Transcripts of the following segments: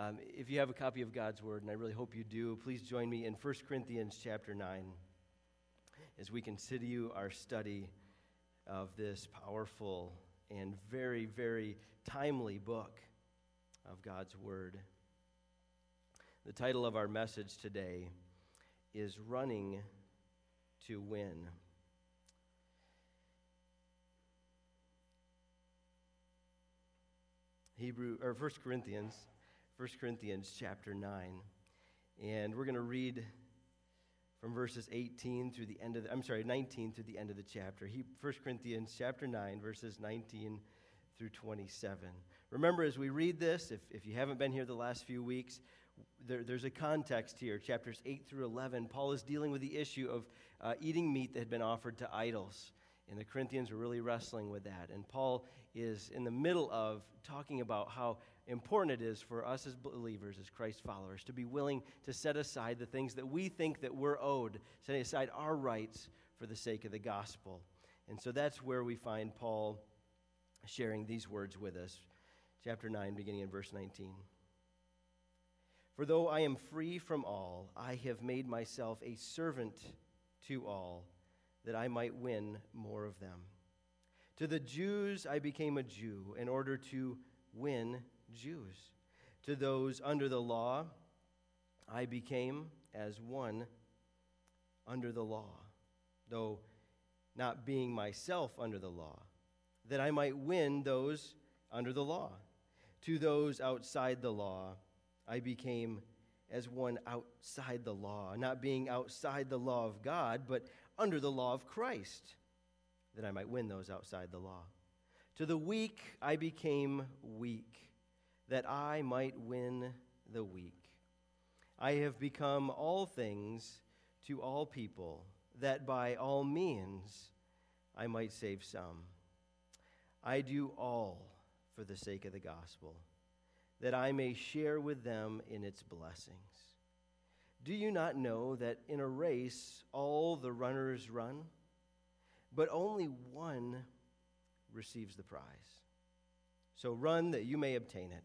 Um, if you have a copy of God's Word, and I really hope you do, please join me in 1 Corinthians chapter 9 as we continue our study of this powerful and very, very timely book of God's Word. The title of our message today is Running to Win. Hebrew or 1 Corinthians, 1 Corinthians chapter 9. And we're going to read from verses 18 through the end of the, I'm sorry, 19 through the end of the chapter. He, 1 Corinthians chapter 9, verses 19 through 27. Remember, as we read this, if, if you haven't been here the last few weeks, there, there's a context here. Chapters 8 through 11, Paul is dealing with the issue of uh, eating meat that had been offered to idols. And the Corinthians were really wrestling with that. And Paul is in the middle of talking about how important it is for us as believers, as Christ followers, to be willing to set aside the things that we think that we're owed, setting aside our rights for the sake of the gospel. And so that's where we find Paul sharing these words with us. Chapter 9, beginning in verse 19. For though I am free from all, I have made myself a servant to all, that I might win more of them. To the Jews I became a Jew in order to win Jews. To those under the law, I became as one under the law, though not being myself under the law, that I might win those under the law. To those outside the law, I became as one outside the law, not being outside the law of God, but under the law of Christ, that I might win those outside the law. To the weak I became weak that I might win the weak. I have become all things to all people, that by all means I might save some. I do all for the sake of the gospel, that I may share with them in its blessings. Do you not know that in a race all the runners run, but only one receives the prize? So run that you may obtain it.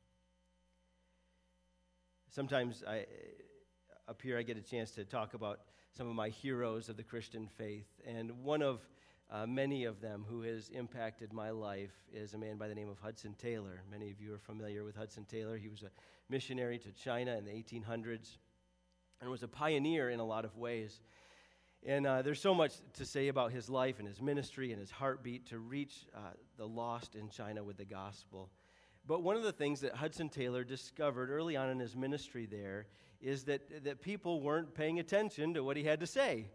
Sometimes I, up here I get a chance to talk about some of my heroes of the Christian faith. And one of uh, many of them who has impacted my life is a man by the name of Hudson Taylor. Many of you are familiar with Hudson Taylor. He was a missionary to China in the 1800s and was a pioneer in a lot of ways. And uh, there's so much to say about his life and his ministry and his heartbeat to reach uh, the lost in China with the gospel. But one of the things that Hudson Taylor discovered early on in his ministry there is that, that people weren't paying attention to what he had to say.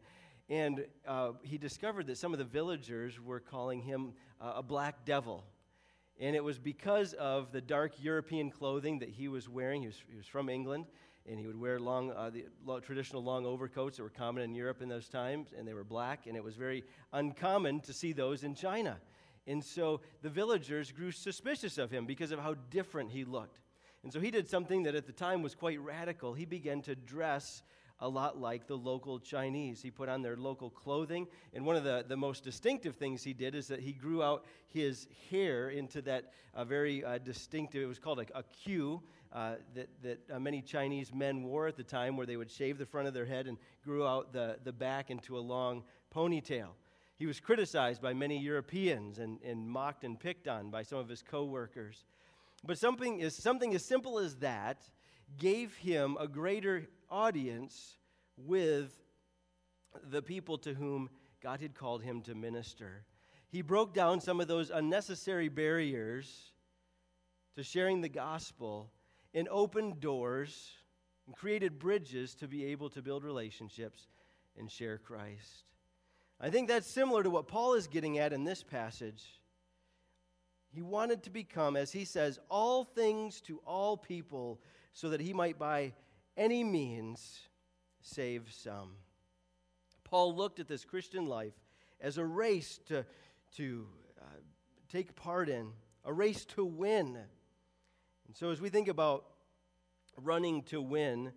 And uh, he discovered that some of the villagers were calling him uh, a black devil. And it was because of the dark European clothing that he was wearing. He was, he was from England, and he would wear long, uh, the traditional long overcoats that were common in Europe in those times, and they were black, and it was very uncommon to see those in China. And so the villagers grew suspicious of him because of how different he looked. And so he did something that at the time was quite radical. He began to dress a lot like the local Chinese. He put on their local clothing. And one of the, the most distinctive things he did is that he grew out his hair into that uh, very uh, distinctive, it was called a, a queue uh, that, that uh, many Chinese men wore at the time, where they would shave the front of their head and grew out the, the back into a long ponytail. He was criticized by many Europeans and, and mocked and picked on by some of his coworkers. But something, is, something as simple as that gave him a greater audience with the people to whom God had called him to minister. He broke down some of those unnecessary barriers to sharing the gospel and opened doors and created bridges to be able to build relationships and share Christ. I think that's similar to what Paul is getting at in this passage. He wanted to become, as he says, all things to all people, so that he might by any means save some. Paul looked at this Christian life as a race to, to uh, take part in, a race to win. And so, as we think about running to win,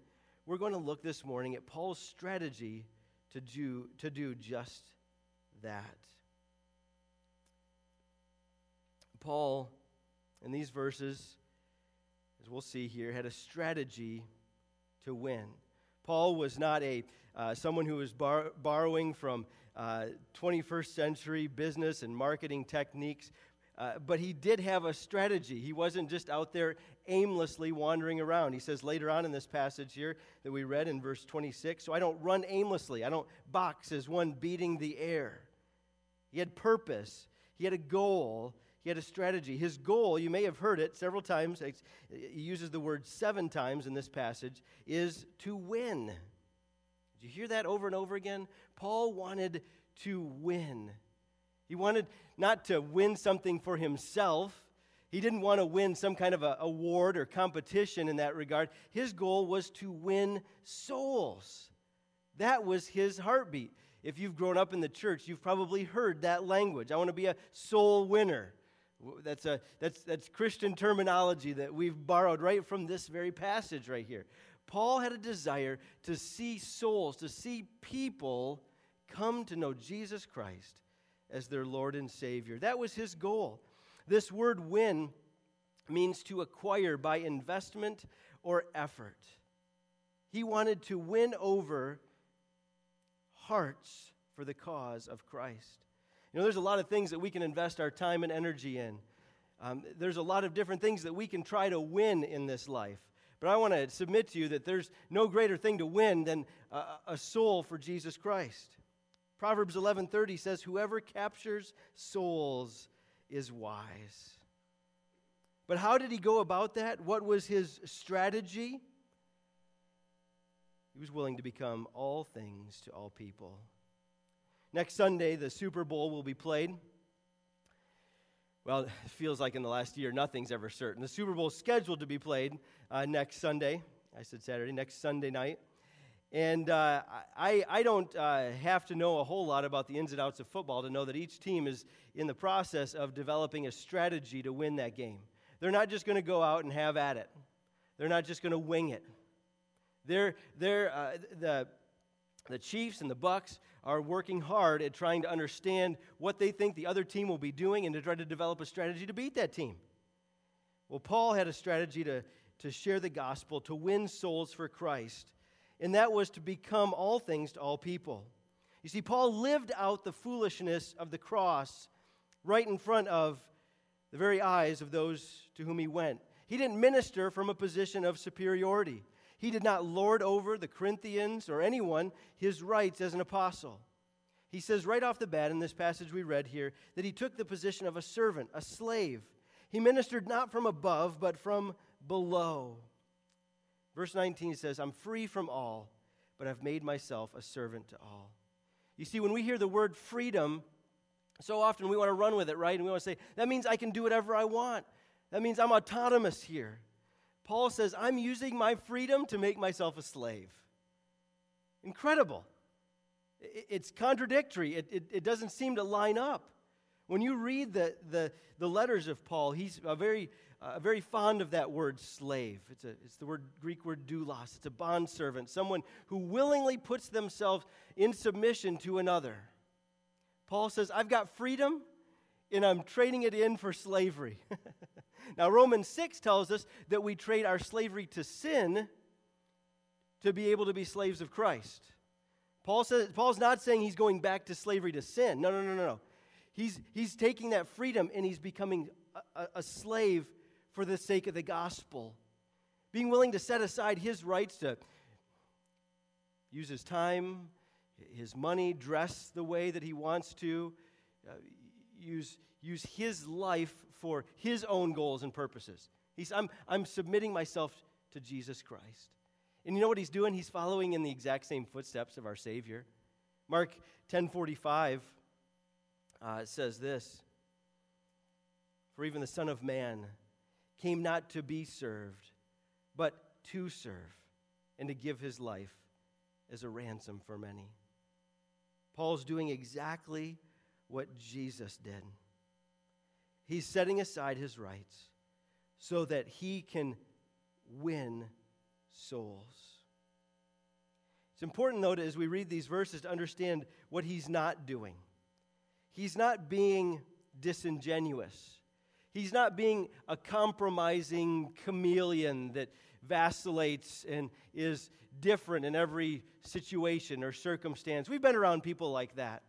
we're going to look this morning at Paul's strategy to do, to do just that. Paul, in these verses, as we'll see here, had a strategy to win. Paul was not a uh, someone who was bar- borrowing from uh, 21st century business and marketing techniques, uh, but he did have a strategy. He wasn't just out there aimlessly wandering around. He says later on in this passage here that we read in verse 26 So I don't run aimlessly, I don't box as one beating the air. He had purpose, he had a goal, he had a strategy. His goal, you may have heard it several times, he uses the word seven times in this passage, is to win. Did you hear that over and over again? Paul wanted to win. He wanted not to win something for himself. He didn't want to win some kind of award or competition in that regard. His goal was to win souls. That was his heartbeat. If you've grown up in the church, you've probably heard that language. I want to be a soul winner. That's, a, that's, that's Christian terminology that we've borrowed right from this very passage right here. Paul had a desire to see souls, to see people come to know Jesus Christ as their Lord and Savior. That was his goal. This word win means to acquire by investment or effort. He wanted to win over hearts for the cause of Christ. You know, there's a lot of things that we can invest our time and energy in. Um, there's a lot of different things that we can try to win in this life. But I want to submit to you that there's no greater thing to win than a, a soul for Jesus Christ. Proverbs 11:30 says whoever captures souls is wise. But how did he go about that? What was his strategy? He was willing to become all things to all people. Next Sunday, the Super Bowl will be played. Well, it feels like in the last year, nothing's ever certain. The Super Bowl is scheduled to be played uh, next Sunday. I said Saturday, next Sunday night. And uh, I, I don't uh, have to know a whole lot about the ins and outs of football to know that each team is in the process of developing a strategy to win that game. They're not just going to go out and have at it, they're not just going to wing it. They're, they're, uh, the, the Chiefs and the Bucks are working hard at trying to understand what they think the other team will be doing and to try to develop a strategy to beat that team. Well, Paul had a strategy to, to share the gospel, to win souls for Christ, and that was to become all things to all people. You see, Paul lived out the foolishness of the cross right in front of the very eyes of those to whom he went. He didn't minister from a position of superiority. He did not lord over the Corinthians or anyone his rights as an apostle. He says right off the bat in this passage we read here that he took the position of a servant, a slave. He ministered not from above, but from below. Verse 19 says, I'm free from all, but I've made myself a servant to all. You see, when we hear the word freedom, so often we want to run with it, right? And we want to say, that means I can do whatever I want. That means I'm autonomous here. Paul says, I'm using my freedom to make myself a slave. Incredible. It's contradictory, it, it, it, doesn't seem to line up. When you read the, the, the letters of Paul, he's a very, uh, very fond of that word slave. It's, a, it's the word, Greek word doulos. It's a bondservant, someone who willingly puts themselves in submission to another. Paul says, I've got freedom and I'm trading it in for slavery. Now, Romans 6 tells us that we trade our slavery to sin to be able to be slaves of Christ. Paul says, Paul's not saying he's going back to slavery to sin. No, no, no, no, no. He's, he's taking that freedom and he's becoming a, a, slave for the sake of the gospel. Being willing to set aside his rights to use his time, his money, dress the way that he wants to, uh, use, use his life for his own goals and purposes. He's, I'm, I'm submitting myself to Jesus Christ. And you know what he's doing? He's following in the exact same footsteps of our Savior. Mark 10:45 uh, says this: For even the Son of Man came not to be served, but to serve, and to give his life as a ransom for many. Paul's doing exactly what Jesus did. He's setting aside his rights so that he can win souls. It's important, though, as we read these verses to understand what he's not doing. He's not being disingenuous. He's not being a compromising chameleon that vacillates and is different in every situation or circumstance. We've been around people like that.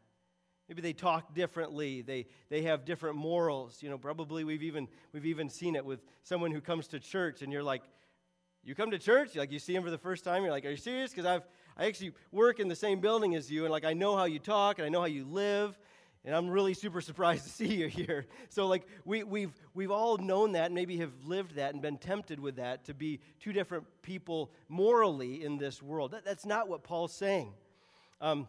Maybe they talk differently. They, they have different morals. You know, probably we've even, we've even seen it with someone who comes to church and you're like, you come to church, like you see him for the first time, you're like, are you serious? Because I've I actually work in the same building as you, and like I know how you talk and I know how you live, and I'm really super surprised to see you here. So, like, we, we've, we've all known that, and maybe have lived that and been tempted with that to be two different people morally in this world. That, that's not what Paul's saying. Um,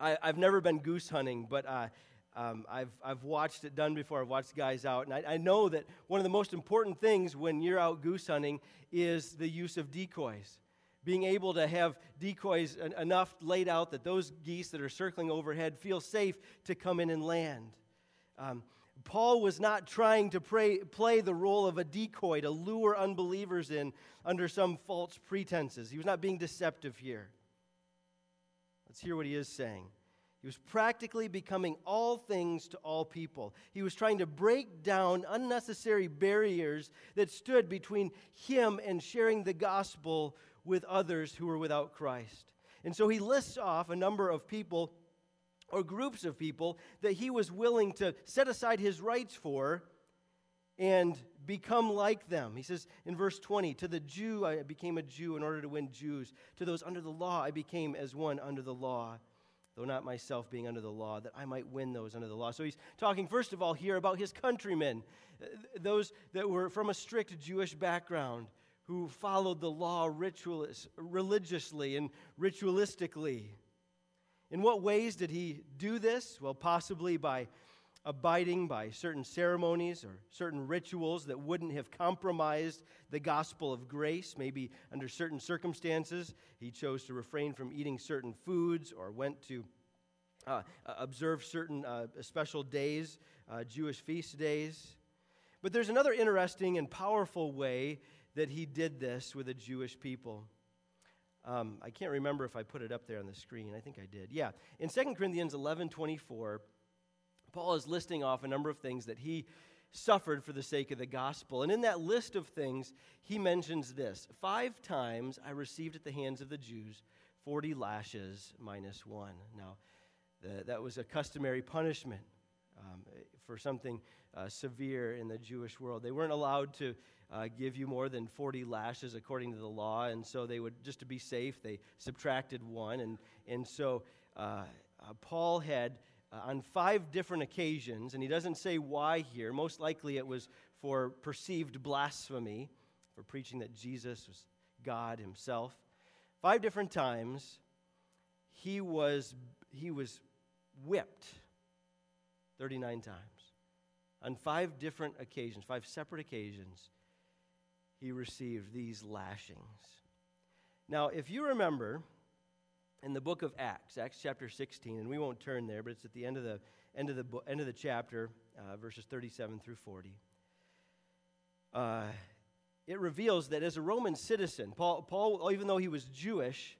I, have never been goose hunting, but uh, um, I've, I've watched it done before. I've watched guys out, and I, I know that one of the most important things when you're out goose hunting is the use of decoys being able to have decoys enough laid out that those geese that are circling overhead feel safe to come in and land. Um, Paul was not trying to pray, play the role of a decoy to lure unbelievers in under some false pretenses. He was not being deceptive here. Let's hear what he is saying. He was practically becoming all things to all people. He was trying to break down unnecessary barriers that stood between him and sharing the gospel with others who are without Christ. And so he lists off a number of people or groups of people that he was willing to set aside his rights for and become like them. He says in verse 20, To the Jew I became a Jew in order to win Jews. To those under the law I became as one under the law, though not myself being under the law, that I might win those under the law. So he's talking, first of all, here about his countrymen, uh, those that were from a strict Jewish background who followed the law religiously and ritualistically. In what ways did he do this? Well, possibly by abiding by certain ceremonies or certain rituals that wouldn't have compromised the gospel of grace. Maybe under certain circumstances, he chose to refrain from eating certain foods or went to uh, observe certain uh, special days, uh, Jewish feast days. But there's another interesting and powerful way that he did this with the Jewish people. Um, I can't remember if I put it up there on the screen. I think I did. Yeah. In 2 Corinthians 11 24, Paul is listing off a number of things that he suffered for the sake of the gospel. And in that list of things, he mentions this Five times I received at the hands of the Jews 40 lashes minus one. Now, the, that was a customary punishment for something uh, severe in the Jewish world. They weren't allowed to uh, give you more than 40 lashes according to the law. And so they would, just to be safe, they subtracted one. And, and so uh, uh, Paul had, uh, on five different occasions, and he doesn't say why here, most likely it was for perceived blasphemy, for preaching that Jesus was God himself. Five different times, he was, he was whipped 39 times. On five different occasions, five separate occasions, he received these lashings. Now, if you remember in the book of Acts, Acts chapter 16, and we won't turn there, but it's at the end of the end of the end of the chapter, uh, verses 37 through 40. Uh, it reveals that as a Roman citizen, Paul, Paul, even though he was Jewish,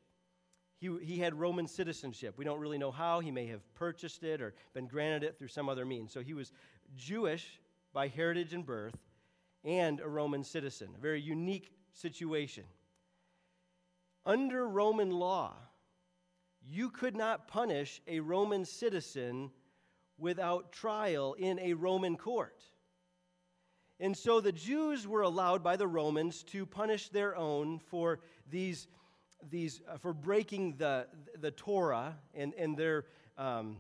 he, he had Roman citizenship. We don't really know how. He may have purchased it or been granted it through some other means. So he was Jewish by heritage and birth, and a Roman citizen. A very unique situation. Under Roman law, you could not punish a Roman citizen without trial in a Roman court. And so the Jews were allowed by the Romans to punish their own for these, these uh, for breaking the, the Torah and, and their um,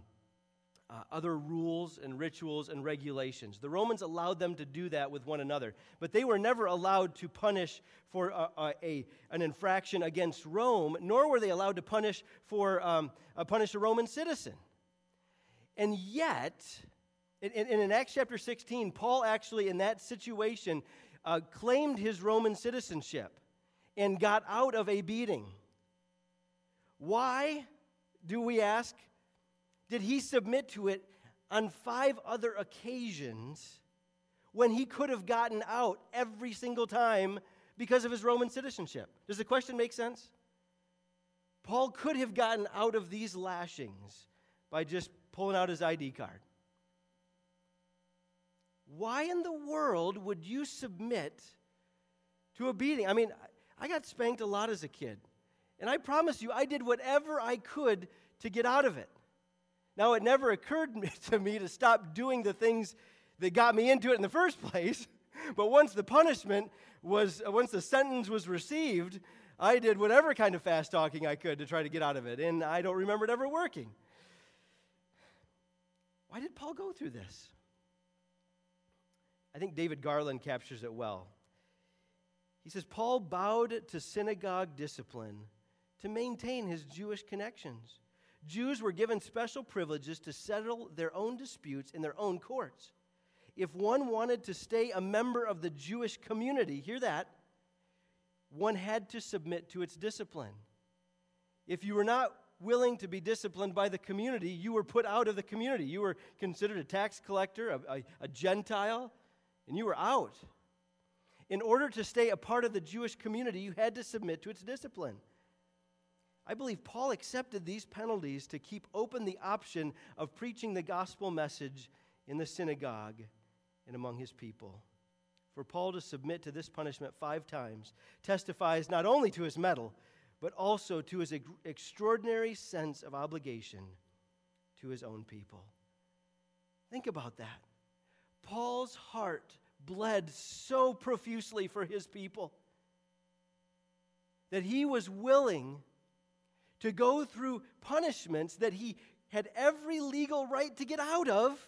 uh, other rules and rituals and regulations. The Romans allowed them to do that with one another, but they were never allowed to punish for a, a, a an infraction against Rome, nor were they allowed to punish for um, uh, punish a Roman citizen. And yet, In, in, in Acts chapter 16, Paul actually, in that situation, uh, claimed his Roman citizenship and got out of a beating. Why, do we ask, did he submit to it on five other occasions when he could have gotten out every single time because of his Roman citizenship? Does the question make sense? Paul could have gotten out of these lashings by just pulling out his ID card. Why in the world would you submit to a beating? I mean, I got spanked a lot as a kid. And I promise you, I did whatever I could to get out of it. Now, it never occurred to me to stop doing the things that got me into it in the first place. But once the punishment was, uh, once the sentence was received, I did whatever kind of fast talking I could to try to get out of it. And I don't remember it ever working. Why did Paul go through this? I think David Garland captures it well. He says, Paul bowed to synagogue discipline to maintain his Jewish connections. Jews were given special privileges to settle their own disputes in their own courts. If one wanted to stay a member of the Jewish community, hear that, one had to submit to its discipline. If you were not willing to be disciplined by the community, you were put out of the community. You were considered a tax collector, a, a, a Gentile, and you were out. In order to stay a part of the Jewish community, you had to submit to its discipline. I believe Paul accepted these penalties to keep open the option of preaching the gospel message in the synagogue and among his people. For Paul to submit to this punishment five times testifies not only to his mettle, but also to his extraordinary sense of obligation to his own people. Think about that. Paul's heart bled so profusely for his people that he was willing to go through punishments that he had every legal right to get out of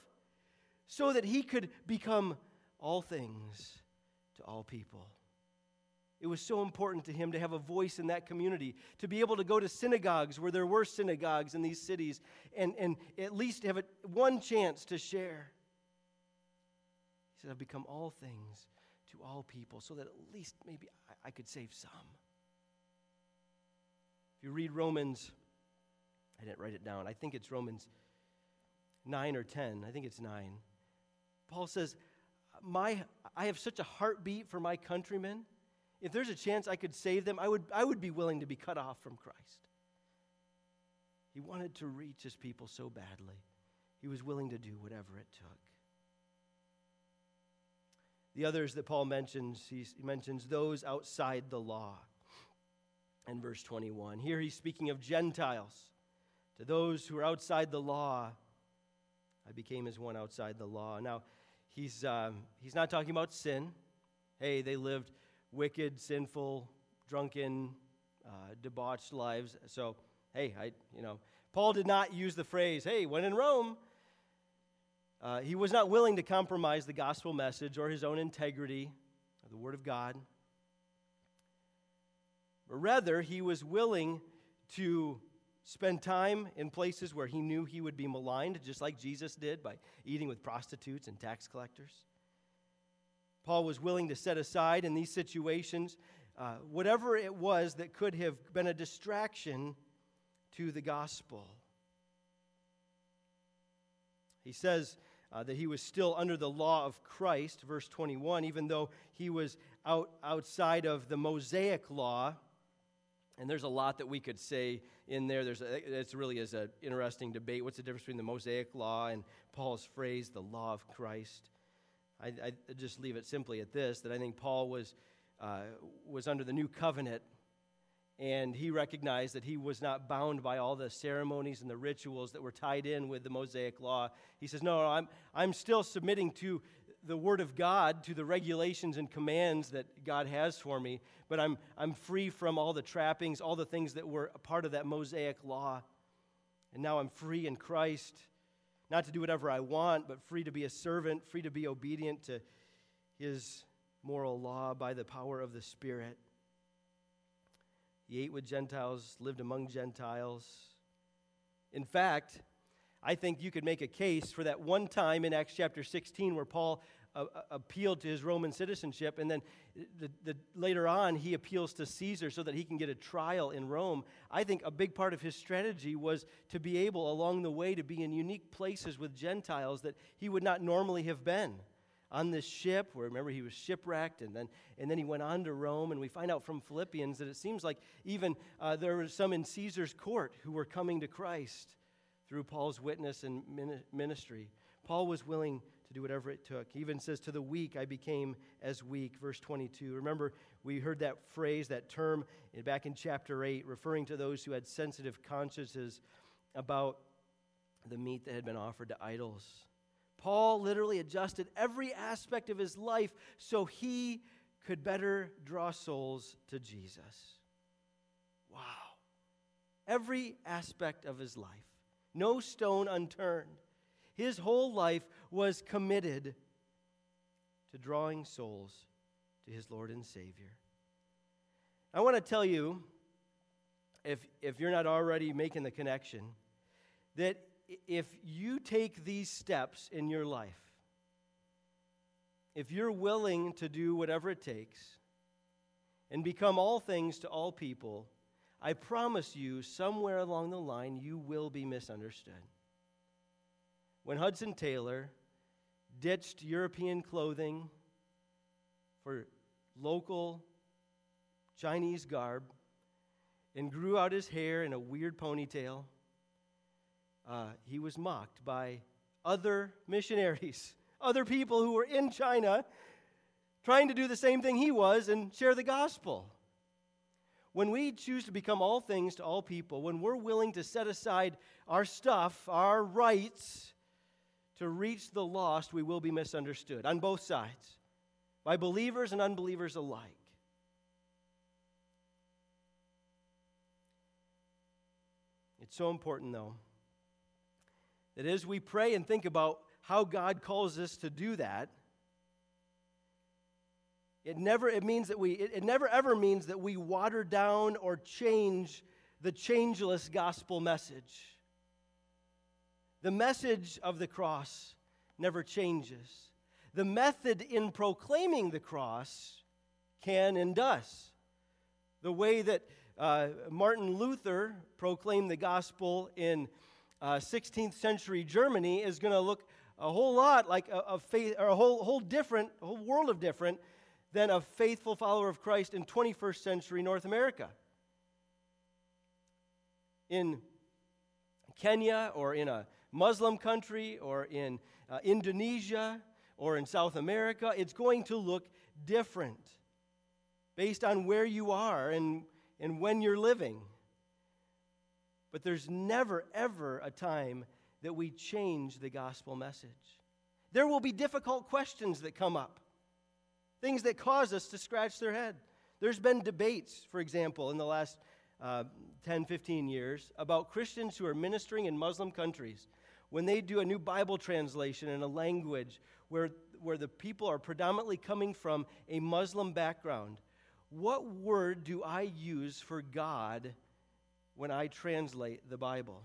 so that he could become all things to all people. It was so important to him to have a voice in that community, to be able to go to synagogues where there were synagogues in these cities and, and at least have a, one chance to share. He said, I've become all things to all people so that at least maybe I, I could save some. If you read Romans, I didn't write it down, I think it's Romans 9 or 10, I think it's 9. Paul says, my, I have such a heartbeat for my countrymen. If there's a chance I could save them, I would, I would be willing to be cut off from Christ. He wanted to reach his people so badly, he was willing to do whatever it took. The others that Paul mentions, he mentions those outside the law in verse 21. Here he's speaking of Gentiles. To those who are outside the law, I became as one outside the law. Now, he's, um, he's not talking about sin. Hey, they lived wicked, sinful, drunken, uh, debauched lives. So, hey, I, you know, Paul did not use the phrase, hey, when in Rome. Uh, he was not willing to compromise the gospel message or his own integrity, the word of God. Rather, he was willing to spend time in places where he knew he would be maligned, just like Jesus did by eating with prostitutes and tax collectors. Paul was willing to set aside in these situations uh, whatever it was that could have been a distraction to the gospel. He says uh, that he was still under the law of Christ, verse 21, even though he was out, outside of the Mosaic law and there's a lot that we could say in there. There's a, it's really is an interesting debate. What's the difference between the Mosaic law and Paul's phrase, the law of Christ? I, I just leave it simply at this that I think Paul was, uh, was under the new covenant and he recognized that he was not bound by all the ceremonies and the rituals that were tied in with the Mosaic law. He says, No, no I'm, I'm still submitting to the Word of God to the regulations and commands that God has for me, but I'm, I'm free from all the trappings, all the things that were a part of that Mosaic law. And now I'm free in Christ, not to do whatever I want, but free to be a servant, free to be obedient to His moral law by the power of the Spirit. He ate with Gentiles, lived among Gentiles. In fact, I think you could make a case for that one time in Acts chapter 16 where Paul uh, uh, appealed to his Roman citizenship, and then the, the, later on he appeals to Caesar so that he can get a trial in Rome. I think a big part of his strategy was to be able, along the way, to be in unique places with Gentiles that he would not normally have been. On this ship, where remember he was shipwrecked, and then, and then he went on to Rome. And we find out from Philippians that it seems like even uh, there were some in Caesar's court who were coming to Christ through Paul's witness and ministry. Paul was willing to do whatever it took. He even says, To the weak, I became as weak. Verse 22. Remember, we heard that phrase, that term back in chapter 8, referring to those who had sensitive consciences about the meat that had been offered to idols. Paul literally adjusted every aspect of his life so he could better draw souls to Jesus. Wow. Every aspect of his life, no stone unturned. His whole life was committed to drawing souls to his Lord and Savior. I want to tell you, if, if you're not already making the connection, that if you take these steps in your life, if you're willing to do whatever it takes and become all things to all people, I promise you, somewhere along the line, you will be misunderstood when Hudson Taylor ditched European clothing for local Chinese garb and grew out his hair in a weird ponytail, uh, he was mocked by other missionaries, other people who were in China trying to do the same thing he was and share the gospel. When we choose to become all things to all people, when we're willing to set aside our stuff, our rights, to reach the lost, we will be misunderstood on both sides, by believers and unbelievers alike. It's so important, though, that as we pray and think about how God calls us to do that, it never it means that we it, it never ever means that we water down or change the changeless gospel message. The message of the cross never changes. The method in proclaiming the cross can and does. The way that uh, Martin Luther proclaimed the gospel in uh, 16th century Germany is going to look a whole lot like a, a faith, or a whole, whole different, a whole world of different than a faithful follower of Christ in 21st century North America. In Kenya or in a Muslim country or in uh, Indonesia or in South America, it's going to look different based on where you are and, and when you're living. But there's never, ever a time that we change the gospel message. There will be difficult questions that come up, things that cause us to scratch their head. There's been debates, for example, in the last uh, 10, 15 years about Christians who are ministering in Muslim countries when they do a new Bible translation in a language where, where the people are predominantly coming from a Muslim background, what word do I use for God when I translate the Bible?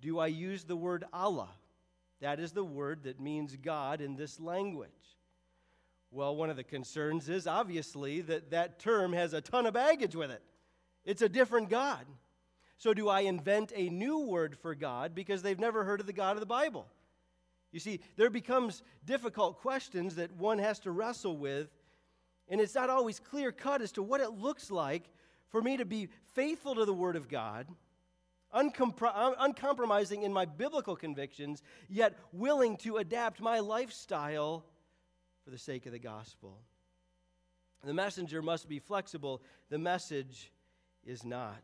Do I use the word Allah? That is the word that means God in this language. Well, one of the concerns is obviously that that term has a ton of baggage with it. It's a different God. So, do I invent a new word for God because they've never heard of the God of the Bible? You see, there becomes difficult questions that one has to wrestle with, and it's not always clear cut as to what it looks like for me to be faithful to the Word of God, uncompro- uncompromising in my biblical convictions, yet willing to adapt my lifestyle for the sake of the gospel. The messenger must be flexible, the message is not.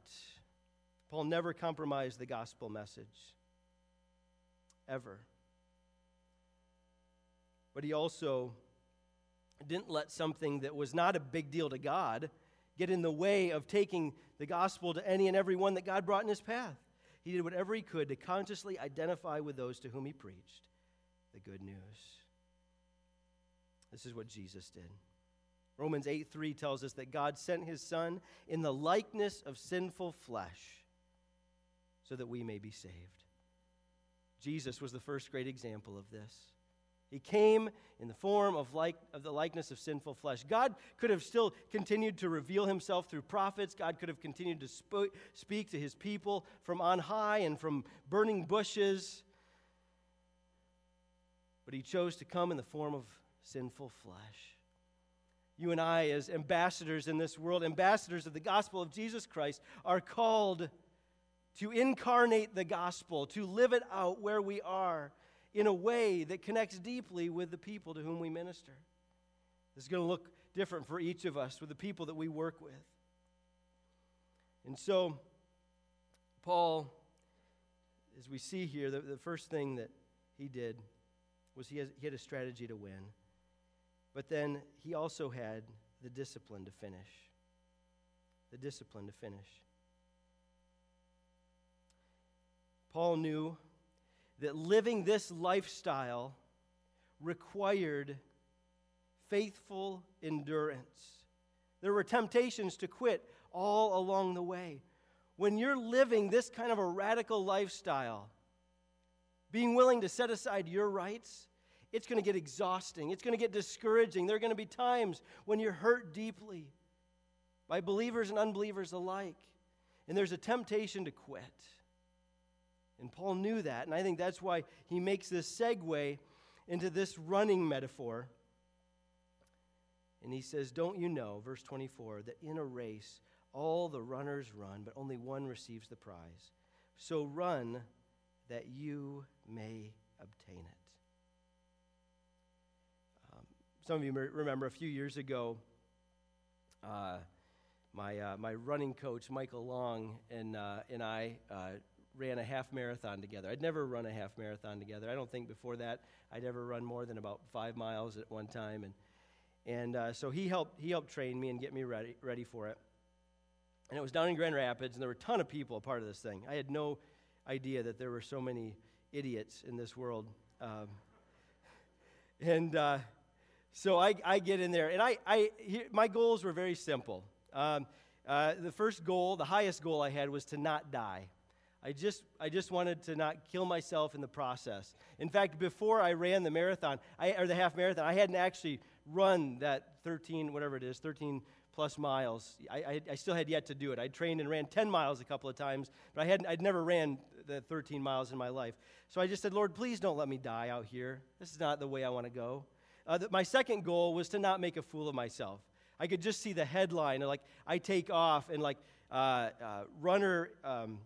Paul never compromised the gospel message, ever. But he also didn't let something that was not a big deal to God get in the way of taking the gospel to any and every one that God brought in his path. He did whatever he could to consciously identify with those to whom he preached the good news. This is what Jesus did. Romans 8 3 tells us that God sent his son in the likeness of sinful flesh so that we may be saved. Jesus was the first great example of this. He came in the form of, like, of the likeness of sinful flesh. God could have still continued to reveal himself through prophets. God could have continued to sp- speak to his people from on high and from burning bushes. But he chose to come in the form of sinful flesh. You and I, as ambassadors in this world, ambassadors of the gospel of Jesus Christ, are called to incarnate the gospel, to live it out where we are in a way that connects deeply with the people to whom we minister. This is going to look different for each of us with the people that we work with. And so, Paul, as we see here, the, the first thing that he did was he, has, he had a strategy to win. But then he also had the discipline to finish. The discipline to finish. Paul knew that living this lifestyle required faithful endurance. There were temptations to quit all along the way. When you're living this kind of a radical lifestyle, being willing to set aside your rights, it's going to get exhausting. It's going to get discouraging. There are going to be times when you're hurt deeply by believers and unbelievers alike. And there's a temptation to quit. And Paul knew that. And I think that's why he makes this segue into this running metaphor. And he says, Don't you know, verse 24, that in a race all the runners run, but only one receives the prize? So run that you may obtain it. Um, some of you remember a few years ago, uh, my, uh, my running coach, Michael Long, and, uh, and I uh, ran a half marathon together. I'd never run a half marathon together. I don't think before that I'd ever run more than about five miles at one time. And, and uh, so he helped, he helped train me and get me ready, ready for it. And it was down in Grand Rapids, and there were a ton of people a part of this thing. I had no idea that there were so many idiots in this world. Um, and uh, so I, I, get in there, and I, I my goals were very simple. Um, uh, the first goal, the highest goal I had, was to not die. I just, I just wanted to not kill myself in the process. In fact, before I ran the marathon, I, or the half marathon, I hadn't actually run that 13, whatever it is, 13 plus miles. I, I, I, still had yet to do it. I trained and ran 10 miles a couple of times, but I hadn't, I'd never ran the 13 miles in my life. So I just said, Lord, please don't let me die out here. This is not the way I want to go. Uh, my second goal was to not make a fool of myself. I could just see the headline, like I take off and like uh, uh, runner um,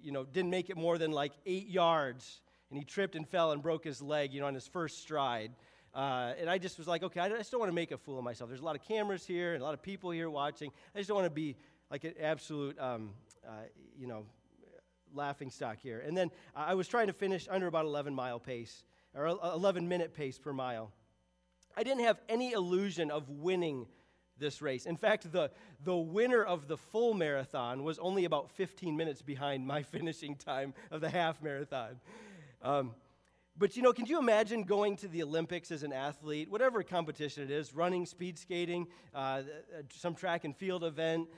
you know, didn't make it more than like eight yards, and he tripped and fell and broke his leg, you know, on his first stride. Uh, and I just was like, okay, I just don't want to make a fool of myself. There's a lot of cameras here and a lot of people here watching. I just don't want to be like an absolute, um, uh, you know, laughing stock here. And then I was trying to finish under about 11 mile pace or 11 minute pace per mile. I didn't have any illusion of winning this race. In fact, the, the winner of the full marathon was only about 15 minutes behind my finishing time of the half marathon. Um, but you know, can you imagine going to the Olympics as an athlete, whatever competition it is, running, speed skating, uh, some track and field event,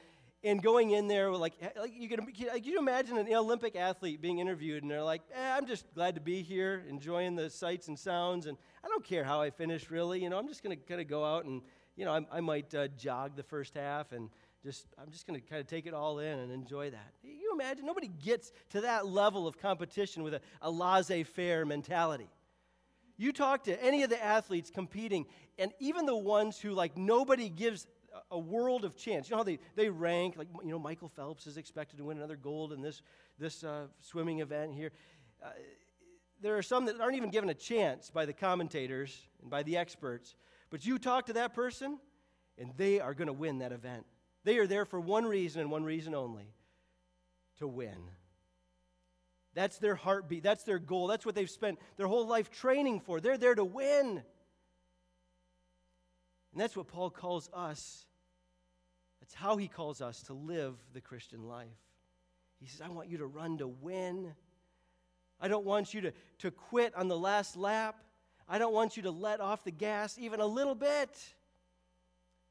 and going in there like, like you can, can you imagine an Olympic athlete being interviewed and they're like, eh, I'm just glad to be here, enjoying the sights and sounds, and I don't care how I finish really. You know, I'm just going to kind of go out and you know, I, I might uh, jog the first half and just, I'm just going to kind of take it all in and enjoy that. You imagine? Nobody gets to that level of competition with a, a laissez faire mentality. You talk to any of the athletes competing, and even the ones who, like, nobody gives a world of chance. You know how they, they rank, like, you know, Michael Phelps is expected to win another gold in this, this uh, swimming event here. Uh, there are some that aren't even given a chance by the commentators and by the experts. But you talk to that person, and they are going to win that event. They are there for one reason and one reason only to win. That's their heartbeat. That's their goal. That's what they've spent their whole life training for. They're there to win. And that's what Paul calls us. That's how he calls us to live the Christian life. He says, I want you to run to win. I don't want you to, to quit on the last lap. I don't want you to let off the gas even a little bit.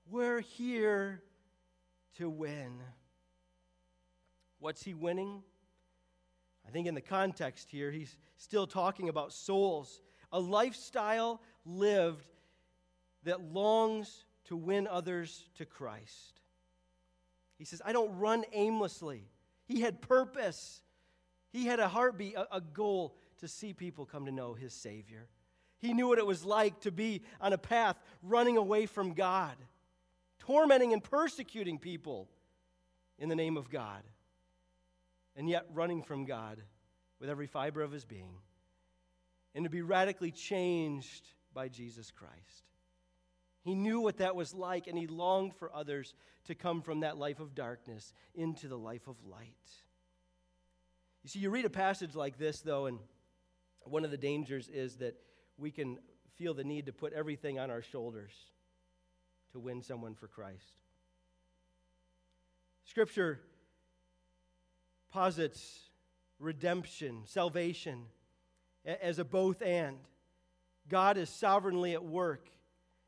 We're here to win. What's he winning? I think in the context here, he's still talking about souls, a lifestyle lived that longs to win others to Christ. He says, I don't run aimlessly. He had purpose, he had a heartbeat, a, a goal to see people come to know his Savior. He knew what it was like to be on a path running away from God, tormenting and persecuting people in the name of God, and yet running from God with every fiber of his being, and to be radically changed by Jesus Christ. He knew what that was like, and he longed for others to come from that life of darkness into the life of light. You see, you read a passage like this, though, and one of the dangers is that we can feel the need to put everything on our shoulders to win someone for Christ. Scripture posits redemption, salvation as a both and. God is sovereignly at work,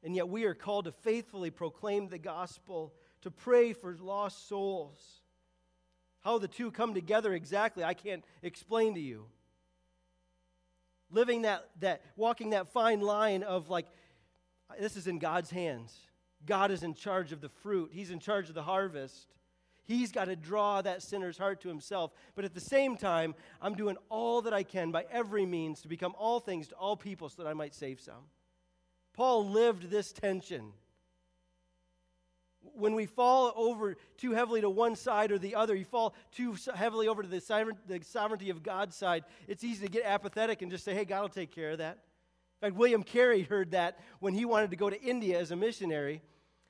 and yet we are called to faithfully proclaim the gospel, to pray for lost souls. How the two come together exactly, I can't explain to you. Living that, that walking that fine line of like, this is in God's hands. God is in charge of the fruit, He's in charge of the harvest. He's got to draw that sinner's heart to himself. But at the same time, I'm doing all that I can by every means to become all things to all people so that I might save some. Paul lived this tension. When we fall over too heavily to one side or the other, you fall too heavily over to the, sovereignty of God's side, it's easy to get apathetic and just say, hey, God will take care of that. In fact, William Carey heard that when he wanted to go to India as a missionary.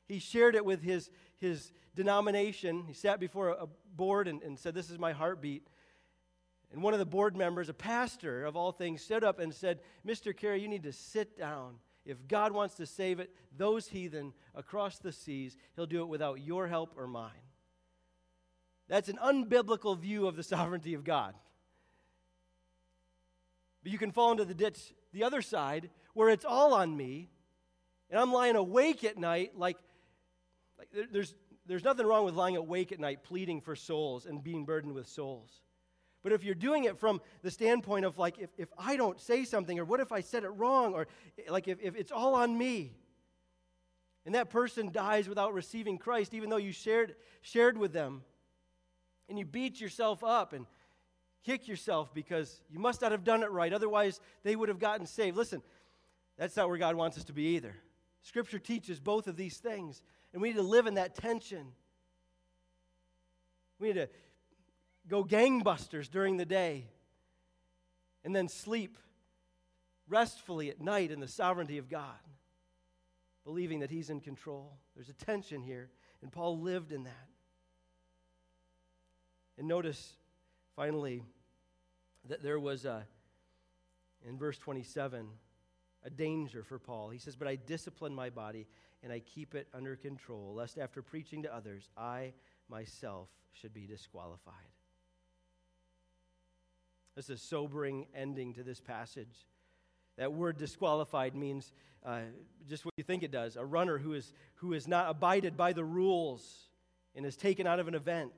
He shared it with his, his denomination. He sat before a board and, and said, This is my heartbeat. And one of the board members, a pastor of all things, stood up and said, Mr. Carey, you need to sit down. If God wants to save it, those heathen across the seas, he'll do it without your help or mine. That's an unbiblical view of the sovereignty of God. But you can fall into the ditch the other side where it's all on me, and I'm lying awake at night like, like there's, there's nothing wrong with lying awake at night pleading for souls and being burdened with souls. But if you're doing it from the standpoint of, like, if, if I don't say something, or what if I said it wrong, or like if, if it's all on me, and that person dies without receiving Christ, even though you shared, shared with them, and you beat yourself up and kick yourself because you must not have done it right, otherwise, they would have gotten saved. Listen, that's not where God wants us to be either. Scripture teaches both of these things. And we need to live in that tension. We need to go gangbusters during the day and then sleep restfully at night in the sovereignty of God, believing that He's in control. There's a tension here, and Paul lived in that. And notice, finally, that there was a, in verse 27, a danger for Paul. He says, But I discipline my body and I keep it under control, lest after preaching to others, I myself should be disqualified. This is a sobering ending to this passage. That word disqualified means uh, just what you think it does a runner who is, who is not abided by the rules and is taken out of an event.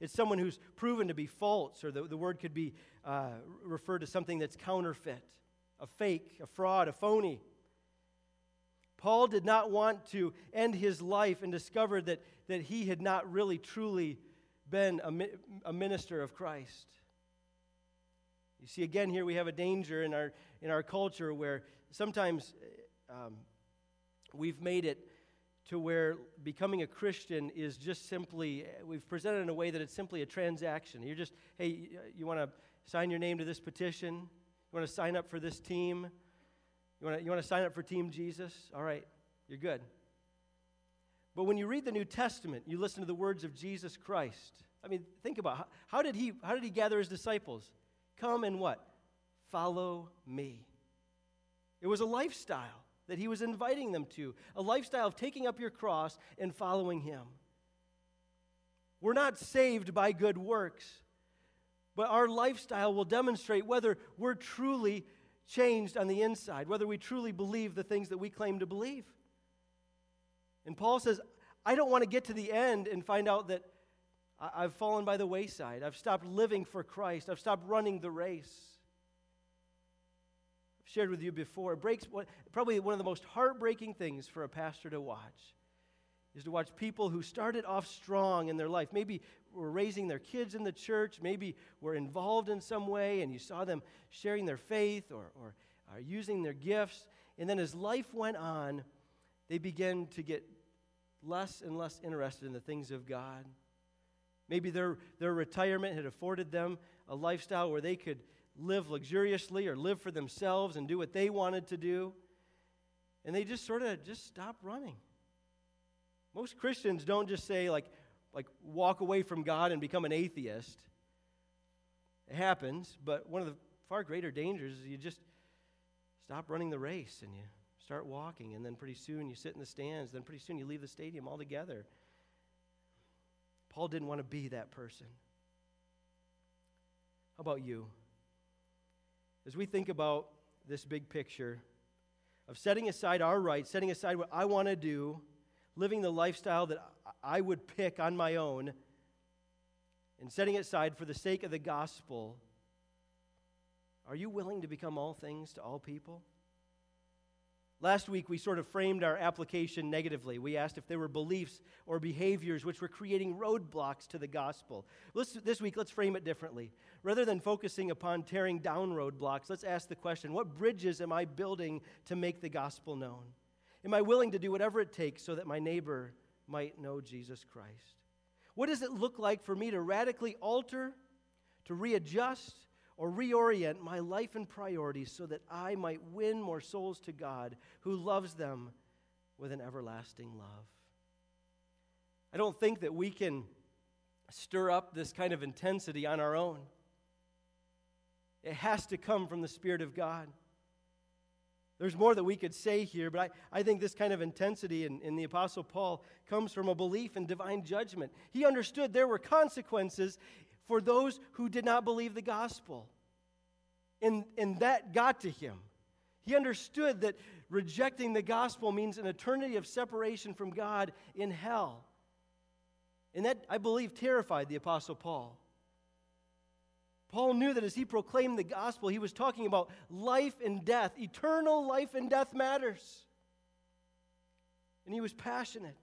It's someone who's proven to be false, or the, the word could be uh, referred to something that's counterfeit, a fake, a fraud, a phony. Paul did not want to end his life and discover that, that he had not really truly been a, a minister of Christ. You see, again, here we have a danger in our, in our culture where sometimes um, we've made it to where becoming a Christian is just simply, we've presented in a way that it's simply a transaction. You're just, hey, you want to sign your name to this petition? You want to sign up for this team? You want to you want to sign up for Team Jesus? All right, you're good. But when you read the New Testament, you listen to the words of Jesus Christ. I mean, think about how, how did he how did he gather his disciples? Come and what? Follow me. It was a lifestyle that he was inviting them to, a lifestyle of taking up your cross and following him. We're not saved by good works, but our lifestyle will demonstrate whether we're truly changed on the inside, whether we truly believe the things that we claim to believe. And Paul says, I don't want to get to the end and find out that I- have fallen by the wayside. I've stopped living for Christ. I've stopped running the race. I've shared with you before. It breaks what, probably one of the most heartbreaking things for a pastor to watch is to watch people who started off strong in their life. Maybe were raising their kids in the church, maybe were involved in some way, and you saw them sharing their faith or, or, or using their gifts. And then as life went on, they began to get less and less interested in the things of God. Maybe their, their retirement had afforded them a lifestyle where they could live luxuriously or live for themselves and do what they wanted to do. And they just sort of just stop running. Most Christians don't just say, like, like walk away from God and become an atheist. It happens, but one of the far greater dangers is you just stop running the race and you start walking, and then pretty soon you sit in the stands, then pretty soon you leave the stadium altogether. Paul didn't want to be that person. How about you? As we think about this big picture of setting aside our rights, setting aside what I want to do, living the lifestyle that I would pick on my own, and setting it aside for the sake of the gospel, are you willing to become all things to all people? Last week, we sort of framed our application negatively. We asked if there were beliefs or behaviors which were creating roadblocks to the gospel. Let's, this week, let's frame it differently. Rather than focusing upon tearing down roadblocks, let's ask the question what bridges am I building to make the gospel known? Am I willing to do whatever it takes so that my neighbor might know Jesus Christ? What does it look like for me to radically alter, to readjust, or reorient my life and priorities so that I might win more souls to God who loves them with an everlasting love? I don't think that we can stir up this kind of intensity on our own. It has to come from the Spirit of God. There's more that we could say here, but I, I think this kind of intensity in, in the Apostle Paul comes from a belief in divine judgment. He understood there were consequences for those who did not believe the gospel. And, and that got to him. He understood that rejecting the gospel means an eternity of separation from God in hell. And that, I believe, terrified the Apostle Paul. Paul knew that as he proclaimed the gospel, he was talking about life and death. Eternal life and death matters. And he was passionate.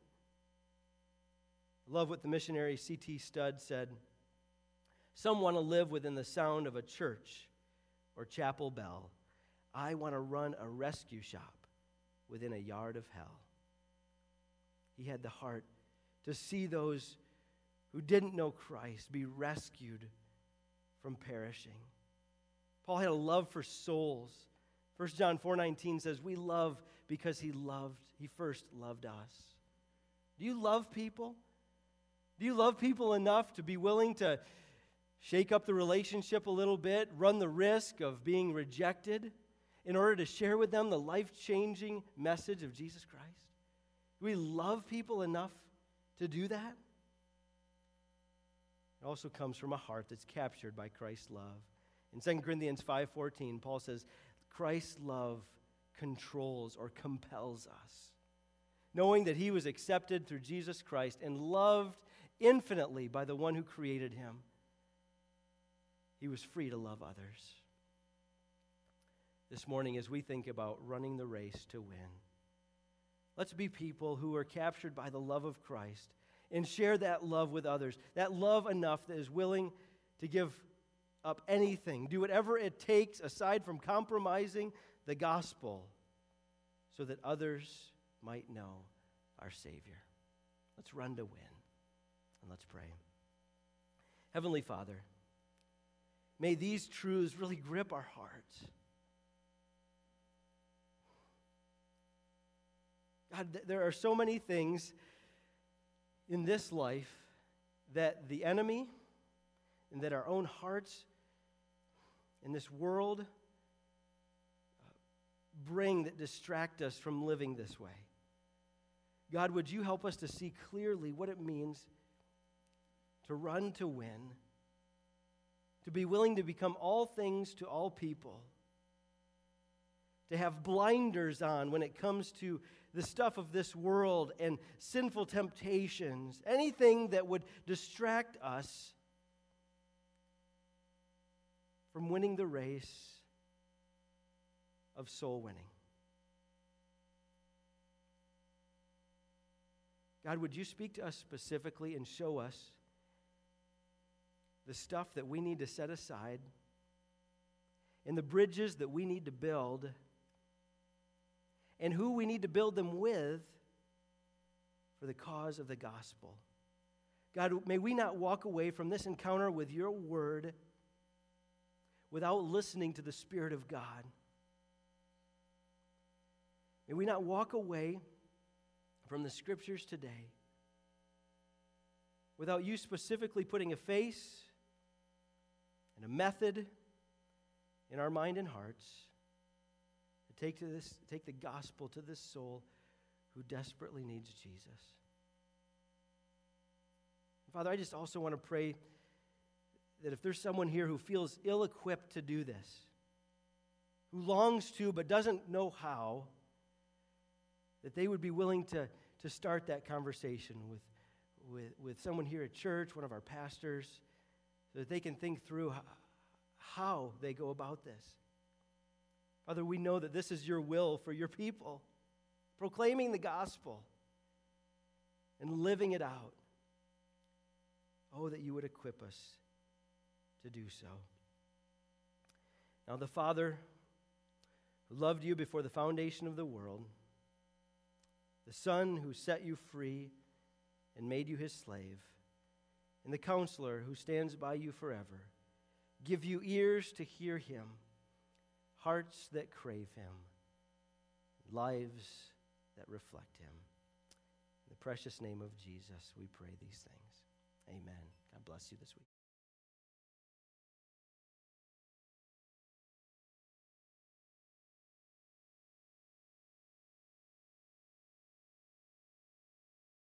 I love what the missionary C.T. Studd said. Some want to live within the sound of a church or chapel bell. I want to run a rescue shop within a yard of hell. He had the heart to see those who didn't know Christ be rescued from perishing. Paul had a love for souls. 1 John 4:19 says, "We love because he loved, he first loved us." Do you love people? Do you love people enough to be willing to shake up the relationship a little bit, run the risk of being rejected in order to share with them the life-changing message of Jesus Christ? Do we love people enough to do that? It also comes from a heart that's captured by Christ's love. In 2 Corinthians 5:14, Paul says, "Christ's love controls or compels us, knowing that he was accepted through Jesus Christ and loved infinitely by the one who created him. He was free to love others." This morning as we think about running the race to win, let's be people who are captured by the love of Christ and share that love with others. That love enough that is willing to give up anything, do whatever it takes aside from compromising the gospel so that others might know our Savior. Let's run to win and let's pray. Heavenly Father, may these truths really grip our hearts. God, there are so many things in this life that the enemy and that our own hearts in this world uh, bring that distract us from living this way. God, would you help us to see clearly what it means to run to win, to be willing to become all things to all people, to have blinders on when it comes to the stuff of this world and sinful temptations, anything that would distract us from winning the race of soul winning. God, would you speak to us specifically and show us the stuff that we need to set aside and the bridges that we need to build and who we need to build them with for the cause of the gospel. God, may we not walk away from this encounter with your word without listening to the Spirit of God. May we not walk away from the scriptures today without you specifically putting a face and a method in our mind and hearts to take, to this, take the gospel to this soul who desperately needs Jesus. Father, I just also want to pray that if there's someone here who feels ill equipped to do this, who longs to but doesn't know how, that they would be willing to, to start that conversation with, with, with someone here at church, one of our pastors, so that they can think through how, they go about this. Father, we know that this is your will for your people, proclaiming the gospel and living it out. Oh, that you would equip us to do so. Now, the Father who loved you before the foundation of the world, the Son who set you free and made you his slave, and the Counselor who stands by you forever, give you ears to hear him, hearts that crave him, lives that reflect him. In the precious name of Jesus, we pray these things. Amen. God bless you this week.